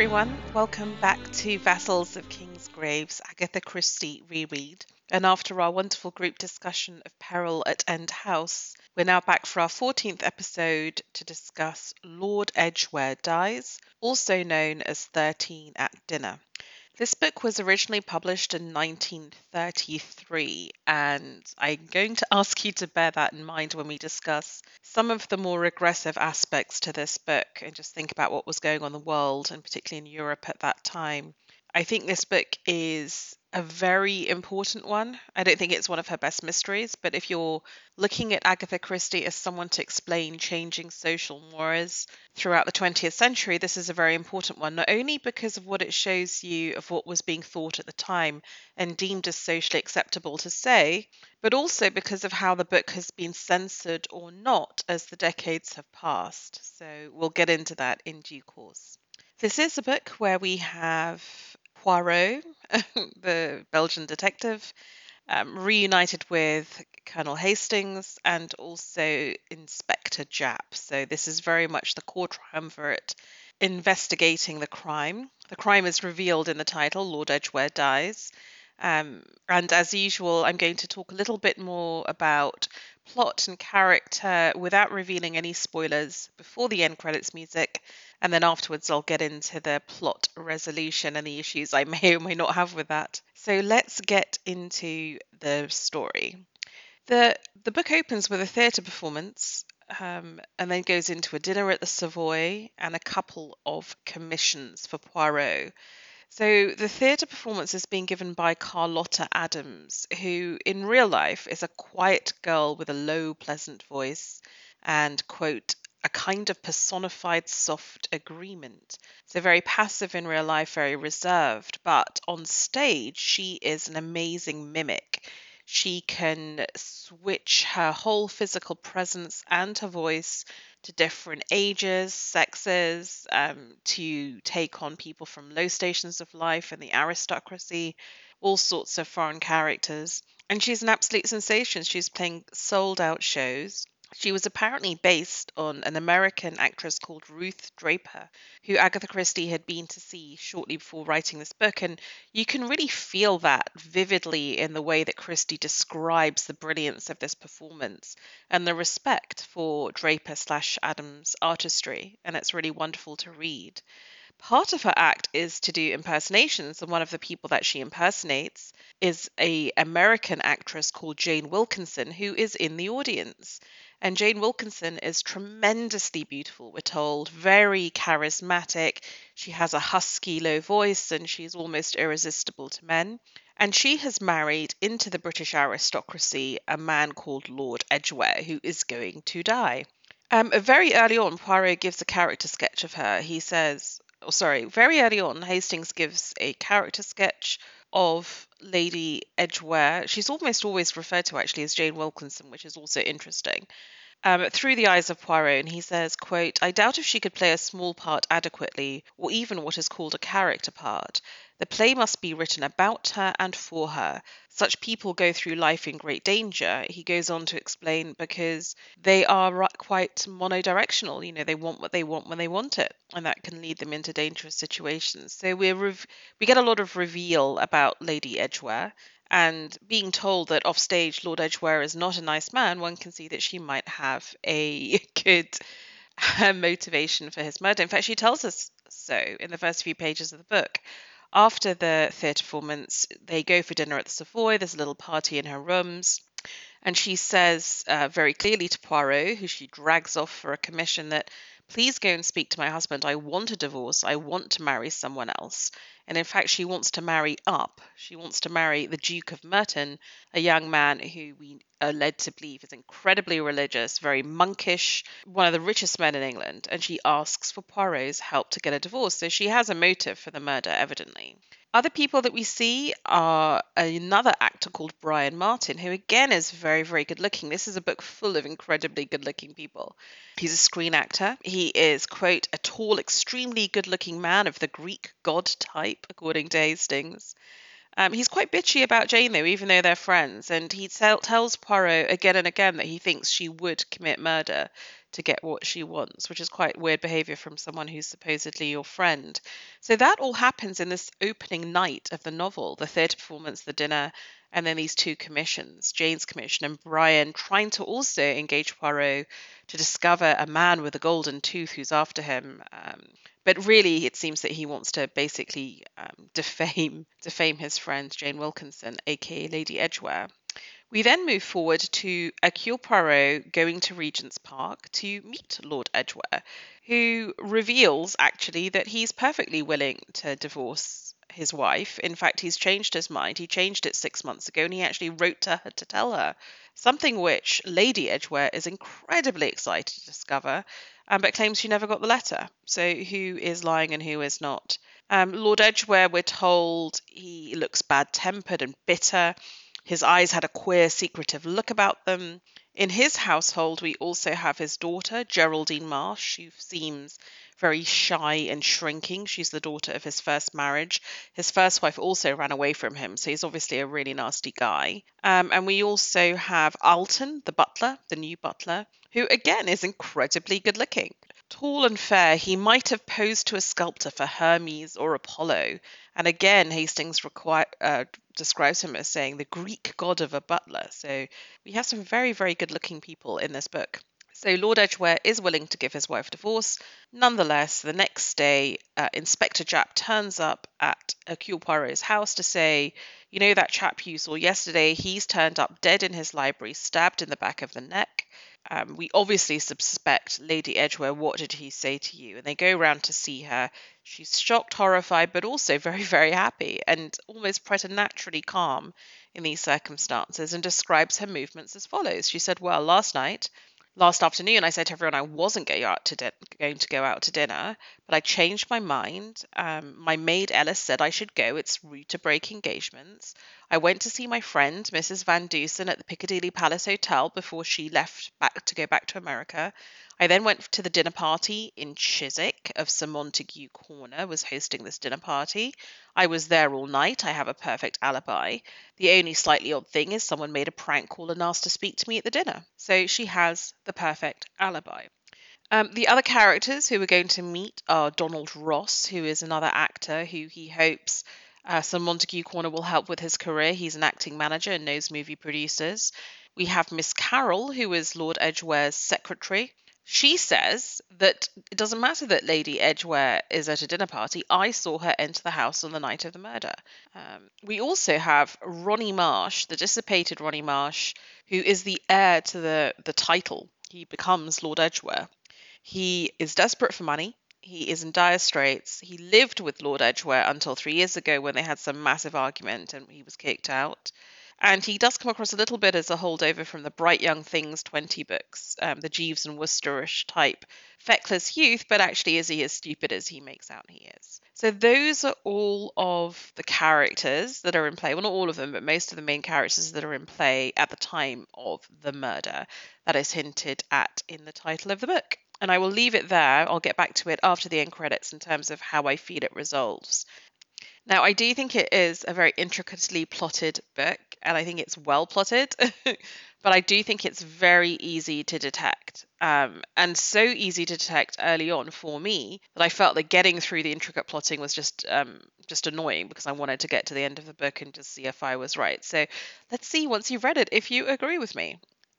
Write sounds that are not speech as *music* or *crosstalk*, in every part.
Everyone, welcome back to Vassals of King's Graves Agatha Christie reread. And after our wonderful group discussion of Peril at End House, we're now back for our 14th episode to discuss Lord Edgware Dies, also known as 13 at Dinner. This book was originally published in 1933, and I'm going to ask you to bear that in mind when we discuss some of the more regressive aspects to this book and just think about what was going on in the world, and particularly in Europe at that time. I think this book is a very important one. I don't think it's one of her best mysteries, but if you're looking at Agatha Christie as someone to explain changing social mores throughout the 20th century, this is a very important one, not only because of what it shows you of what was being thought at the time and deemed as socially acceptable to say, but also because of how the book has been censored or not as the decades have passed. So we'll get into that in due course. This is a book where we have Poirot, *laughs* the Belgian detective, um, reunited with Colonel Hastings and also Inspector Japp. So this is very much the core triumvirate investigating the crime. The crime is revealed in the title, Lord Edgware Dies. Um, and as usual, I'm going to talk a little bit more about plot and character without revealing any spoilers before the end credits music. And then afterwards, I'll get into the plot resolution and the issues I may or may not have with that. So let's get into the story. The, the book opens with a theatre performance um, and then goes into a dinner at the Savoy and a couple of commissions for Poirot. So the theatre performance is being given by Carlotta Adams, who in real life is a quiet girl with a low, pleasant voice and, quote, a kind of personified soft agreement. So very passive in real life, very reserved, but on stage she is an amazing mimic. She can switch her whole physical presence and her voice to different ages, sexes, um, to take on people from low stations of life and the aristocracy, all sorts of foreign characters. And she's an absolute sensation. She's playing sold out shows. She was apparently based on an American actress called Ruth Draper, who Agatha Christie had been to see shortly before writing this book. And you can really feel that vividly in the way that Christie describes the brilliance of this performance and the respect for Draper slash Adams' artistry. And it's really wonderful to read. Part of her act is to do impersonations, and one of the people that she impersonates is a American actress called Jane Wilkinson, who is in the audience. And Jane Wilkinson is tremendously beautiful, we're told, very charismatic. She has a husky, low voice, and she's almost irresistible to men. And she has married into the British aristocracy a man called Lord Edgware, who is going to die. Um, very early on, Poirot gives a character sketch of her. He says, oh, sorry, very early on, Hastings gives a character sketch of Lady Edgware. She's almost always referred to actually as Jane Wilkinson, which is also interesting. Um, through the eyes of Poirot, and he says, quote, I doubt if she could play a small part adequately, or even what is called a character part. The play must be written about her and for her. Such people go through life in great danger, he goes on to explain, because they are quite monodirectional. You know, they want what they want when they want it, and that can lead them into dangerous situations. So we rev- we get a lot of reveal about Lady Edgware. And being told that offstage Lord Edgware is not a nice man, one can see that she might have a *laughs* good motivation for his murder. In fact, she tells us so in the first few pages of the book. After the theatre performance, they go for dinner at the Savoy. There's a little party in her rooms. And she says uh, very clearly to Poirot, who she drags off for a commission, that please go and speak to my husband. I want a divorce. I want to marry someone else. And in fact, she wants to marry up. She wants to marry the Duke of Merton, a young man who we are led to believe is incredibly religious, very monkish, one of the richest men in England. And she asks for Poirot's help to get a divorce. So she has a motive for the murder, evidently. Other people that we see are another actor called Brian Martin, who again is very, very good looking. This is a book full of incredibly good looking people. He's a screen actor. He is, quote, a tall, extremely good looking man of the Greek god type, according to Hastings. Um, he's quite bitchy about Jane, though, even though they're friends, and he tell, tells Poirot again and again that he thinks she would commit murder to get what she wants, which is quite weird behavior from someone who's supposedly your friend. So that all happens in this opening night of the novel the theatre performance, the dinner, and then these two commissions Jane's commission and Brian trying to also engage Poirot to discover a man with a golden tooth who's after him. Um, but really, it seems that he wants to basically um, *laughs* defame defame his friend Jane Wilkinson, aka Lady Edgware. We then move forward to Hercule Poirot going to Regent's Park to meet Lord Edgware, who reveals actually that he's perfectly willing to divorce his wife. In fact, he's changed his mind. He changed it six months ago and he actually wrote to her to tell her. Something which Lady Edgware is incredibly excited to discover, um, but claims she never got the letter. So, who is lying and who is not? Um, Lord Edgware, we're told he looks bad tempered and bitter. His eyes had a queer, secretive look about them. In his household, we also have his daughter, Geraldine Marsh, who seems very shy and shrinking. She's the daughter of his first marriage. His first wife also ran away from him, so he's obviously a really nasty guy. Um, and we also have Alton, the butler, the new butler, who again is incredibly good looking. Tall and fair, he might have posed to a sculptor for Hermes or Apollo. And again, Hastings uh, describes him as saying the Greek god of a butler. So we have some very, very good looking people in this book. So Lord Edgware is willing to give his wife divorce. Nonetheless, the next day, uh, Inspector Japp turns up at Hercule Poirot's house to say, you know that chap you saw yesterday, he's turned up dead in his library, stabbed in the back of the neck. Um, we obviously suspect Lady Edgware. What did he say to you? And they go round to see her. She's shocked, horrified, but also *laughs* very, very happy and almost preternaturally calm in these circumstances and describes her movements as follows. She said, Well, last night last afternoon I said to everyone I wasn't going out to di- going to go out to dinner, but I changed my mind. Um, my maid Ellis said I should go. It's rude to break engagements. I went to see my friend Mrs. Van Dusen at the Piccadilly Palace Hotel before she left back to go back to America. I then went to the dinner party in Chiswick of Sir Montague Corner was hosting this dinner party. I was there all night. I have a perfect alibi. The only slightly odd thing is someone made a prank call and asked to speak to me at the dinner. So she has the perfect alibi. Um, the other characters who we're going to meet are Donald Ross, who is another actor who he hopes uh, Sir Montague Corner will help with his career. He's an acting manager and knows movie producers. We have Miss Carroll, who is Lord Edgware's secretary. She says that it doesn't matter that Lady Edgware is at a dinner party. I saw her enter the house on the night of the murder. Um, we also have Ronnie Marsh, the dissipated Ronnie Marsh, who is the heir to the, the title. He becomes Lord Edgware. He is desperate for money. He is in dire straits. He lived with Lord Edgware until three years ago when they had some massive argument and he was kicked out. And he does come across a little bit as a holdover from the Bright Young Things 20 books, um, the Jeeves and Woosterish type feckless youth, but actually is he as stupid as he makes out he is. So those are all of the characters that are in play. Well, not all of them, but most of the main characters that are in play at the time of the murder that is hinted at in the title of the book. And I will leave it there. I'll get back to it after the end credits in terms of how I feel it resolves. Now, I do think it is a very intricately plotted book, and I think it's well plotted, *laughs* but I do think it's very easy to detect. Um, and so easy to detect early on for me that I felt that getting through the intricate plotting was just um, just annoying because I wanted to get to the end of the book and just see if I was right. So let's see once you've read it if you agree with me.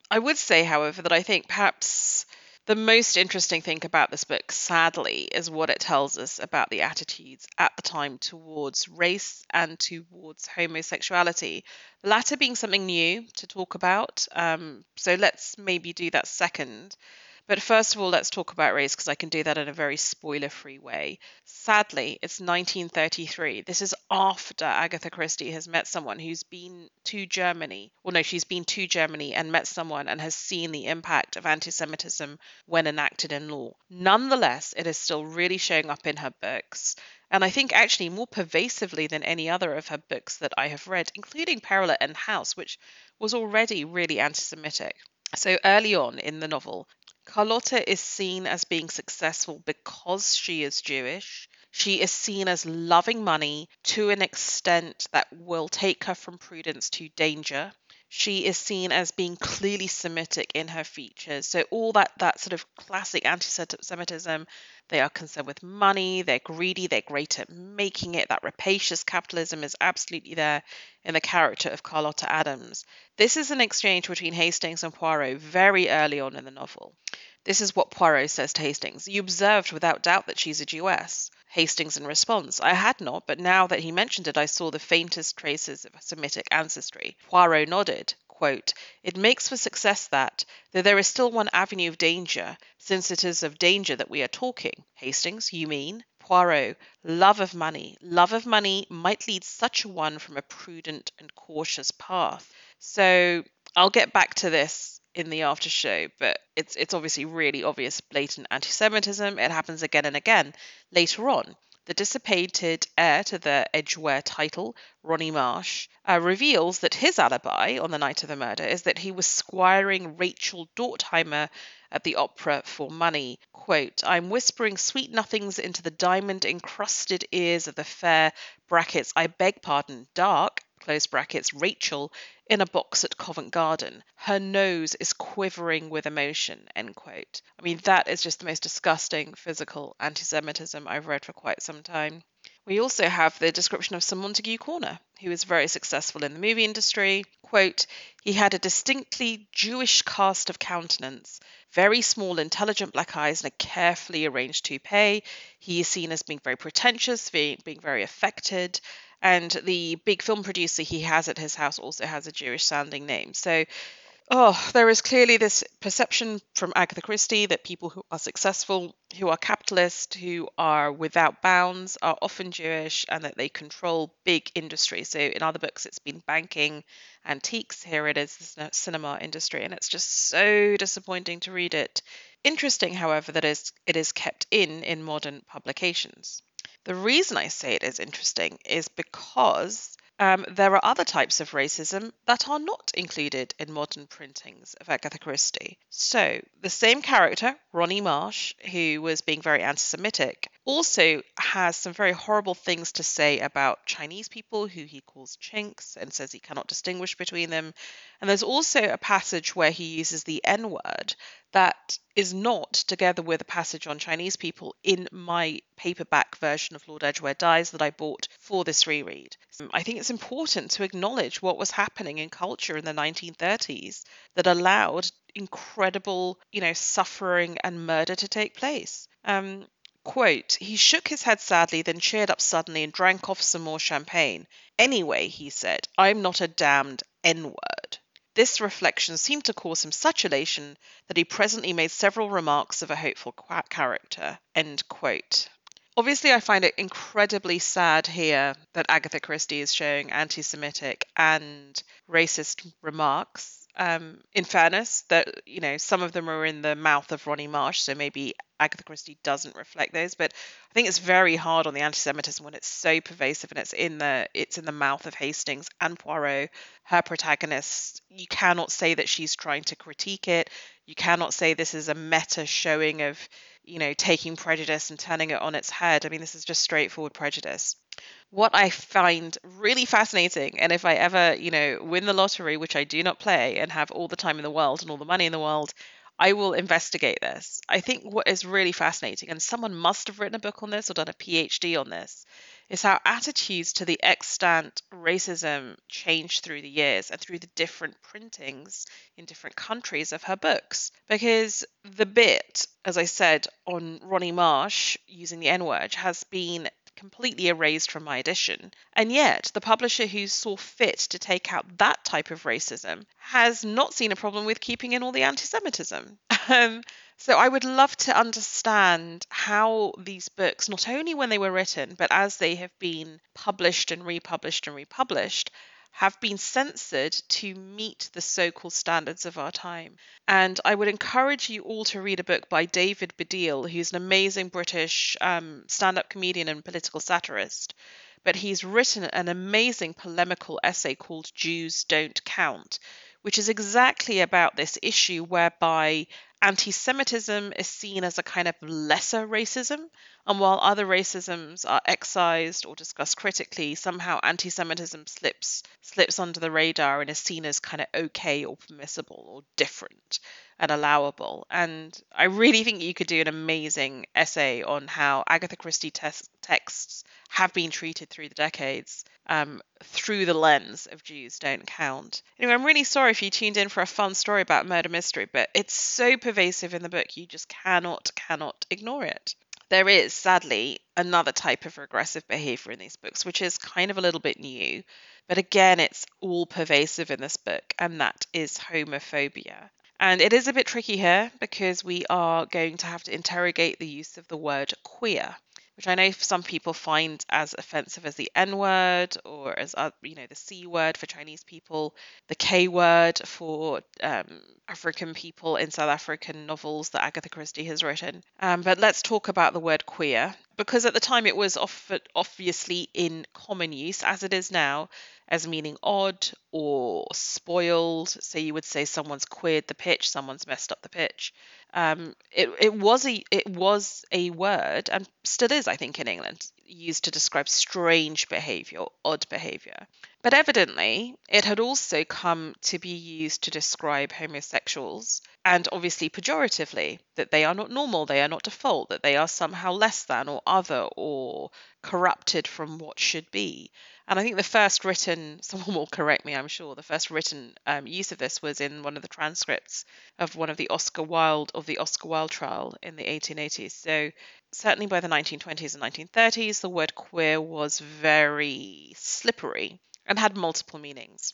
I would say, however, that I think perhaps the most interesting thing about this book, sadly, is what it tells us about the attitudes at the time towards race and towards homosexuality. The latter being something new to talk about. Um, so let's maybe do that second. But first of all, let's talk about race because I can do that in a very spoiler free way. Sadly, it's 1933. This is after Agatha Christie has met someone who's been to Germany. Well, no, she's been to Germany and met someone and has seen the impact of anti Semitism when enacted in law. Nonetheless, it is still really showing up in her books. And I think actually more pervasively than any other of her books that I have read, including Peril and House, which was already really anti Semitic. So early on in the novel, Carlotta is seen as being successful because she is Jewish. She is seen as loving money to an extent that will take her from prudence to danger. She is seen as being clearly Semitic in her features. So all that that sort of classic anti-Semitism, they are concerned with money, they're greedy, they're great at making it. That rapacious capitalism is absolutely there in the character of Carlotta Adams. This is an exchange between Hastings and Poirot very early on in the novel. This is what Poirot says to Hastings. You observed without doubt that she's a Jewess. Hastings in response, I had not, but now that he mentioned it, I saw the faintest traces of Semitic ancestry. Poirot nodded. Quote, it makes for success that, though there is still one avenue of danger, since it is of danger that we are talking. Hastings, you mean? Poirot, love of money. Love of money might lead such a one from a prudent and cautious path. So I'll get back to this in the after show, but it's it's obviously really obvious blatant anti-Semitism. It happens again and again later on. The dissipated heir to the Edgware title, Ronnie Marsh, uh, reveals that his alibi on the night of the murder is that he was squiring Rachel Dortheimer at the opera for money. Quote, I'm whispering sweet nothings into the diamond encrusted ears of the fair brackets, I beg pardon, dark close brackets, Rachel in a box at Covent Garden. Her nose is quivering with emotion, end quote. I mean, that is just the most disgusting physical anti Semitism I've read for quite some time. We also have the description of Sir Montague Corner, who is very successful in the movie industry. Quote, he had a distinctly Jewish cast of countenance, very small, intelligent black eyes, and a carefully arranged toupee. He is seen as being very pretentious, being, being very affected, and the big film producer he has at his house also has a Jewish sounding name. So, oh, there is clearly this perception from Agatha Christie that people who are successful, who are capitalist, who are without bounds, are often Jewish and that they control big industry. So, in other books, it's been banking, antiques. Here it is, the cinema industry. And it's just so disappointing to read it. Interesting, however, that is, it is kept in in modern publications. The reason I say it is interesting is because um, there are other types of racism that are not included in modern printings of Agatha Christie. So, the same character, Ronnie Marsh, who was being very anti Semitic, also has some very horrible things to say about Chinese people who he calls chinks and says he cannot distinguish between them. And there's also a passage where he uses the N word that is not, together with a passage on Chinese people, in my paperback version of Lord Edgware Dies that I bought for this reread. I think it's important to acknowledge what was happening in culture in the 1930s that allowed incredible, you know, suffering and murder to take place. Um, Quote, he shook his head sadly, then cheered up suddenly and drank off some more champagne. Anyway, he said, I'm not a damned N word. This reflection seemed to cause him such elation that he presently made several remarks of a hopeful character. End quote. Obviously, I find it incredibly sad here that Agatha Christie is showing anti Semitic and racist remarks um, in fairness, that you know some of them are in the mouth of Ronnie Marsh, so maybe Agatha Christie doesn't reflect those. But I think it's very hard on the anti-Semitism when it's so pervasive and it's in the it's in the mouth of Hastings and Poirot, her protagonist. You cannot say that she's trying to critique it. You cannot say this is a meta showing of you know taking prejudice and turning it on its head. I mean, this is just straightforward prejudice what I find really fascinating, and if I ever, you know, win the lottery, which I do not play, and have all the time in the world and all the money in the world, I will investigate this. I think what is really fascinating, and someone must have written a book on this or done a PhD on this, is how attitudes to the extant racism changed through the years and through the different printings in different countries of her books. Because the bit, as I said, on Ronnie Marsh using the N word has been completely erased from my edition. And yet, the publisher who saw fit to take out that type of racism has not seen a problem with keeping in all the anti Semitism. *laughs* Um, so I would love to understand how these books, not only when they were written, but as they have been published and republished and republished, have been censored to meet the so called standards of our time. And I would encourage you all to read a book by David Baddiel, who's an amazing British um, stand up comedian and political satirist. But he's written an amazing polemical essay called Jews Don't Count, which is exactly about this issue whereby anti Semitism is seen as a kind of lesser racism, And while other racisms are excised or discussed critically, somehow anti Semitism slips slips under the radar and is seen as kind of okay or permissible or different and allowable. And I really think you could do an amazing essay on how Agatha Christie texts have been treated through the decades um, through the lens of Jews don't count. Anyway, I'm really sorry if you tuned in for a fun story about murder mystery, but it's so pervasive in the book you just cannot, cannot ignore it there is sadly another type of regressive behavior in these books, which is kind of a little bit new. But again, it's all pervasive in this book, and that is homophobia. And it is a bit tricky here because we are going to have to interrogate the use of the word queer which I know some people find as offensive as the N word or as uh, you know the C word for Chinese people, the K word for um, African people in South African novels that Agatha Christie has written. Um, but let's talk about the word queer because at the time it was obviously in common use as it is now as meaning odd or spoiled. So you would say someone's queered the pitch, someone's messed up the pitch. Um, it, it was a it was a word and still is, I think, in England, used to describe strange behaviour, odd behaviour. But evidently, it had also come to be used to describe homosexuals, and obviously pejoratively, that they are not normal, they are not default, that they are somehow less than or other or corrupted from what should be. And I think the first written, *laughs* someone will correct me, I'm sure, the first written um, use of this was in one of the transcripts of one of the Oscar Wilde of the Oscar Wilde trial in the 1880s. So certainly by the 1920s and 1930s, the word queer was very slippery and had multiple meanings.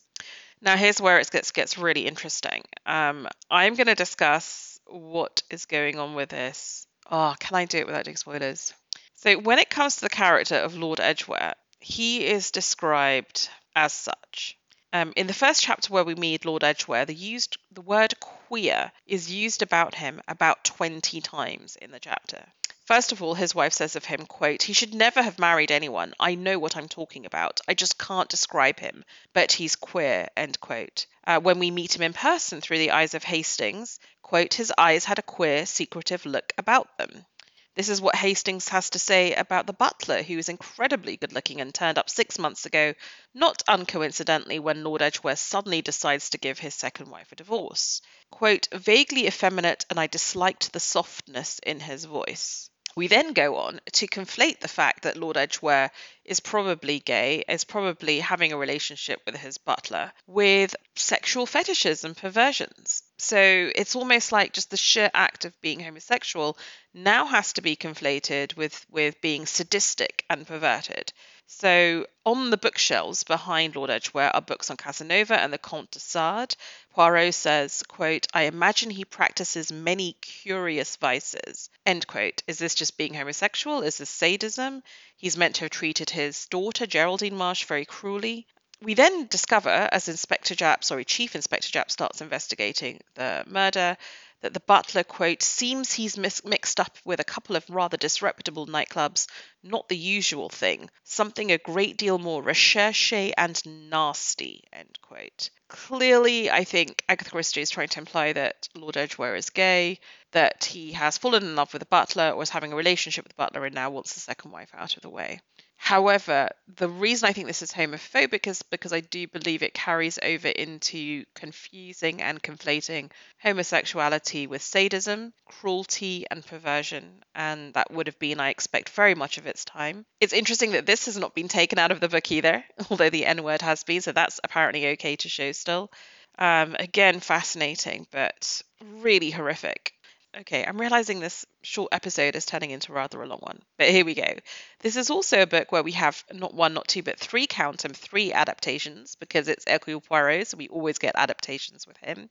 Now here's where it gets gets really interesting. Um, I'm going to discuss what is going on with this. Oh, can I do it without doing spoilers? So when it comes to the character of Lord Edgware, he is described as such. Um, in the first chapter where we meet Lord Edgware, the used the word queer is used about him about 20 times in the chapter. First of all, his wife says of him, quote, he should never have married anyone. I know what I'm talking about. I just can't describe him, but he's queer, end quote. Uh, when we meet him in person through the eyes of Hastings, quote, his eyes had a queer, secretive look about them. This is what Hastings has to say about the butler, who is incredibly good looking and turned up six months ago, not uncoincidentally when Lord Edgware suddenly decides to give his second wife a divorce. Quote, vaguely effeminate, and I disliked the softness in his voice. We then go on to conflate the fact that Lord Edgware is probably gay, is probably having a relationship with his butler, with sexual fetishes and perversions. So it's almost like just the sheer act of being homosexual now has to be conflated with, with being sadistic and perverted. So on the bookshelves behind Lord Edgware are books on Casanova and the Comte de Sade. Poirot says, quote, I imagine he practices many curious vices. End quote. Is this just being homosexual? Is this sadism? He's meant to have treated his daughter, Geraldine Marsh, very cruelly. We then discover, as Inspector Japp, sorry, Chief Inspector Japp starts investigating the murder, that the butler, quote, seems he's mis- mixed up with a couple of rather disreputable nightclubs, not the usual thing, something a great deal more recherche and nasty, end quote. Clearly, I think Agatha Christie is trying to imply that Lord Edgware is gay, that he has fallen in love with the butler or is having a relationship with the butler and now wants the second wife out of the way. However, the reason I think this is homophobic is because I do believe it carries over into confusing and conflating homosexuality with sadism, cruelty, and perversion. And that would have been, I expect, very much of its time. It's interesting that this has not been taken out of the book either, *laughs* although the N word has been, so that's apparently okay to show still. Um, again, fascinating, but really horrific. Okay, I'm realizing this short episode is turning into rather a long one, but here we go. This is also a book where we have not one, not two, but three, count them, three adaptations because it's Hercule Poirot, so we always get adaptations with him.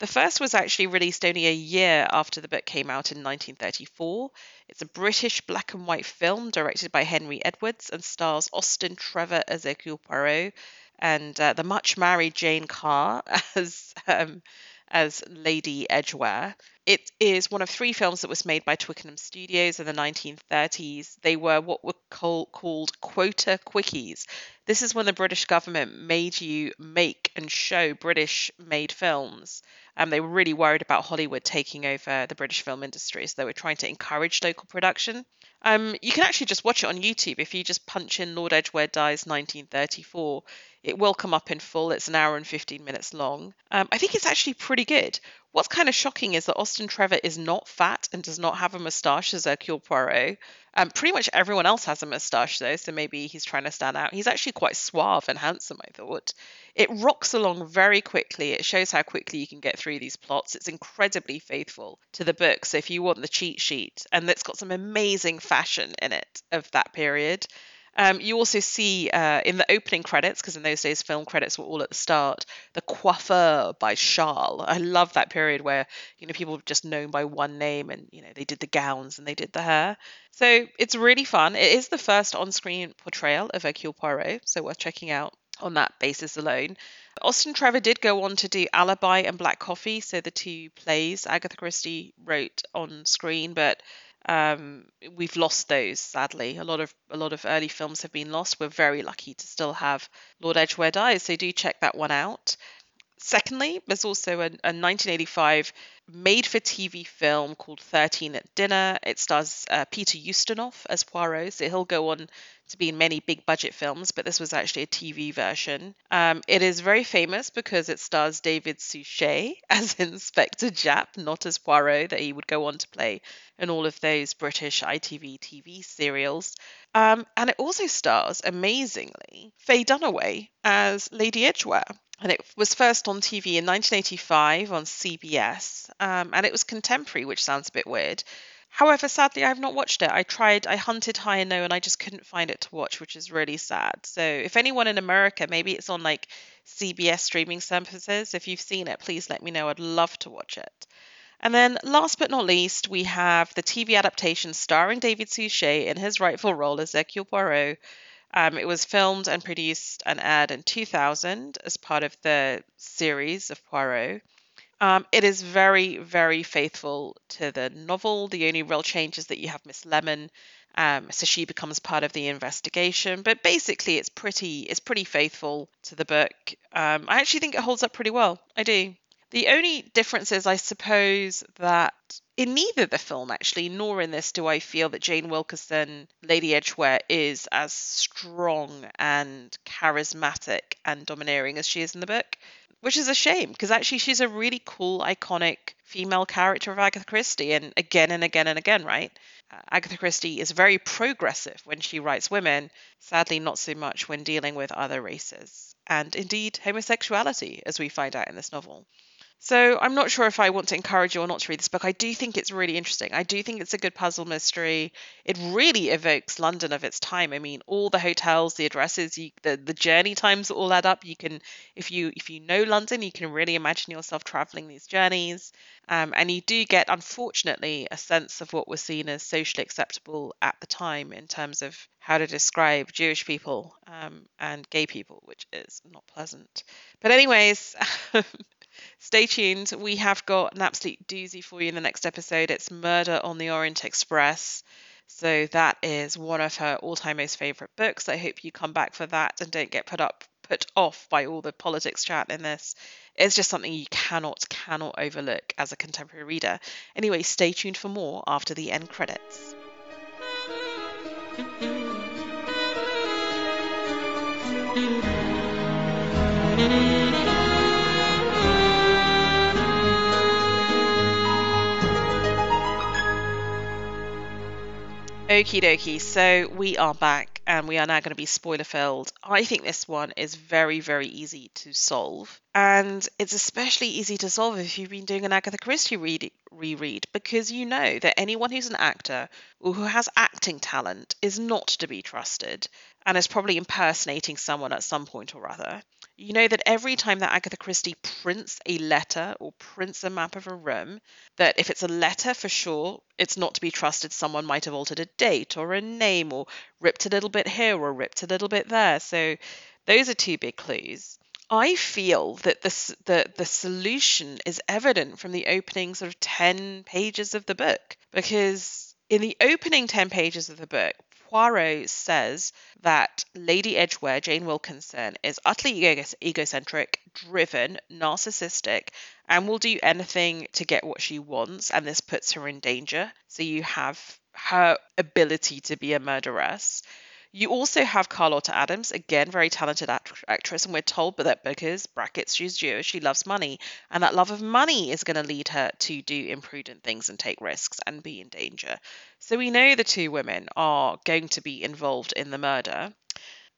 The first was actually released only a year after the book came out in 1934. It's a British black and white film directed by Henry Edwards and stars Austin Trevor as Hercule Poirot and uh, the much married Jane Carr *laughs* as um, as Lady Edgware. It is one of three films that was made by Twickenham Studios in the 1930s. They were what were call, called quota quickies. This is when the British government made you make and show British made films. and they were really worried about Hollywood taking over the British film industry. So they were trying to encourage local production. Um, you can actually just watch it on YouTube if you just punch in Lord Edgware Dies 1934. It will come up in full. It's an hour and 15 minutes long. Um, I think it's actually pretty good. What's kind of shocking is that Austin Trevor is not fat and does not have a moustache as Hercule Poirot. Um, pretty much everyone else has a moustache though, so maybe he's trying to stand out. He's actually quite suave and handsome, I thought. It rocks along very quickly. It shows how quickly you can get through these plots. It's incredibly faithful to the book. So if you want the cheat sheet, and it's got some amazing fashion in it of that period. Um, you also see uh, in the opening credits, because in those days film credits were all at the start, the coiffeur by Charles. I love that period where you know people were just known by one name, and you know they did the gowns and they did the hair. So it's really fun. It is the first on-screen portrayal of Hercule Poirot, so worth checking out on that basis alone. Austin Trevor did go on to do Alibi and Black Coffee, so the two plays Agatha Christie wrote on screen, but um, we've lost those sadly. A lot of a lot of early films have been lost. We're very lucky to still have Lord Edgware Dies, so do check that one out. Secondly, there's also a, a 1985 made for TV film called 13 at Dinner. It stars uh, Peter Ustinov as Poirot, so he'll go on to be in many big budget films, but this was actually a TV version. Um, it is very famous because it stars David Suchet *laughs* as Inspector Japp, not as Poirot, that he would go on to play in all of those British ITV TV serials. Um, and it also stars, amazingly, Faye Dunaway as Lady Edgware and it was first on TV in 1985 on CBS, um, and it was contemporary, which sounds a bit weird. However, sadly, I have not watched it. I tried, I hunted high and low, and I just couldn't find it to watch, which is really sad. So, if anyone in America, maybe it's on like CBS streaming services, if you've seen it, please let me know. I'd love to watch it. And then, last but not least, we have the TV adaptation starring David Suchet in his rightful role as Hercule Poirot um, it was filmed and produced and aired in 2000 as part of the series of Poirot. Um, it is very, very faithful to the novel. The only real change is that you have Miss Lemon, um, so she becomes part of the investigation. But basically, it's pretty, it's pretty faithful to the book. Um, I actually think it holds up pretty well. I do. The only difference is, I suppose, that in neither the film, actually, nor in this, do I feel that Jane Wilkerson, Lady Edgware, is as strong and charismatic and domineering as she is in the book, which is a shame because actually she's a really cool, iconic female character of Agatha Christie, and again and again and again, right? Agatha Christie is very progressive when she writes women, sadly, not so much when dealing with other races, and indeed homosexuality, as we find out in this novel. So I'm not sure if I want to encourage you or not to read this book. I do think it's really interesting. I do think it's a good puzzle mystery. It really evokes London of its time. I mean, all the hotels, the addresses, you, the the journey times all add up. You can, if you if you know London, you can really imagine yourself traveling these journeys. Um, and you do get, unfortunately, a sense of what was seen as socially acceptable at the time in terms of how to describe Jewish people um, and gay people, which is not pleasant. But anyways. *laughs* Stay tuned. We have got an absolute doozy for you in the next episode. It's Murder on the Orient Express. So that is one of her all-time most favorite books. I hope you come back for that and don't get put up put off by all the politics chat in this. It's just something you cannot cannot overlook as a contemporary reader. Anyway, stay tuned for more after the end credits. *laughs* Okie dokie, so we are back and we are now going to be spoiler filled. I think this one is very, very easy to solve. And it's especially easy to solve if you've been doing an Agatha Christie read- reread because you know that anyone who's an actor or who has acting talent is not to be trusted and is probably impersonating someone at some point or other. You know that every time that Agatha Christie prints a letter or prints a map of a room, that if it's a letter for sure, it's not to be trusted. Someone might have altered a date or a name or ripped a little bit here or ripped a little bit there. So those are two big clues. I feel that this, the the solution is evident from the opening sort of ten pages of the book because in the opening ten pages of the book, Poirot says that Lady Edgware, Jane Wilkinson, is utterly egocentric, driven, narcissistic, and will do anything to get what she wants, and this puts her in danger. So you have her ability to be a murderess. You also have Carlotta Adams, again, very talented act- actress, and we're told that because, brackets, she's Jewish, she loves money, and that love of money is going to lead her to do imprudent things and take risks and be in danger. So we know the two women are going to be involved in the murder.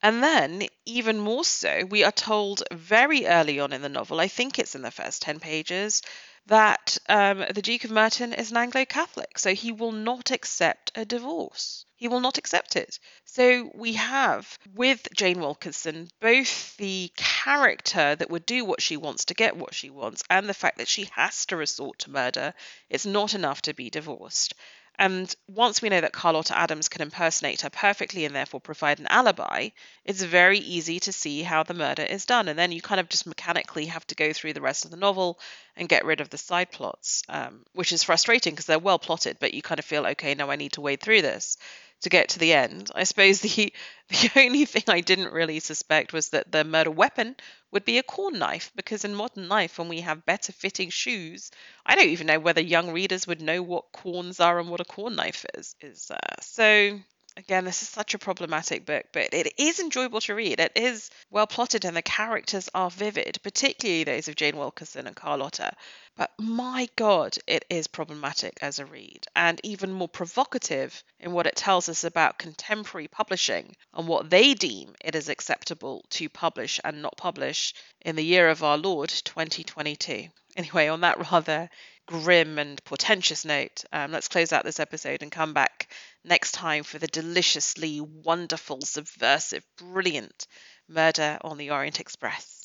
And then, even more so, we are told very early on in the novel, I think it's in the first 10 pages, that um, the Duke of Merton is an Anglo Catholic, so he will not accept a divorce. He will not accept it. So we have with Jane Wilkinson both the character that would do what she wants to get what she wants, and the fact that she has to resort to murder. It's not enough to be divorced. And once we know that Carlotta Adams can impersonate her perfectly and therefore provide an alibi, it's very easy to see how the murder is done. And then you kind of just mechanically have to go through the rest of the novel and get rid of the side plots, um, which is frustrating because they're well plotted, but you kind of feel, okay, now I need to wade through this to get to the end. I suppose the *laughs* the only thing I didn't really suspect was that the murder weapon would be a corn knife, because in modern life, when we have better fitting shoes, I don't even know whether young readers would know what corns are and what a corn knife is. Is uh, so again, this is such a problematic book, but it is enjoyable to read. It is well plotted and the characters are vivid, particularly those of Jane Wilkerson and Carlotta. But my God, it is problematic as a read, and even more provocative in what it tells us about contemporary publishing and what they deem it is acceptable to publish and not publish in the year of our Lord 2022. Anyway, on that rather grim and portentous note, um, let's close out this episode and come back next time for the deliciously wonderful, subversive, brilliant Murder on the Orient Express.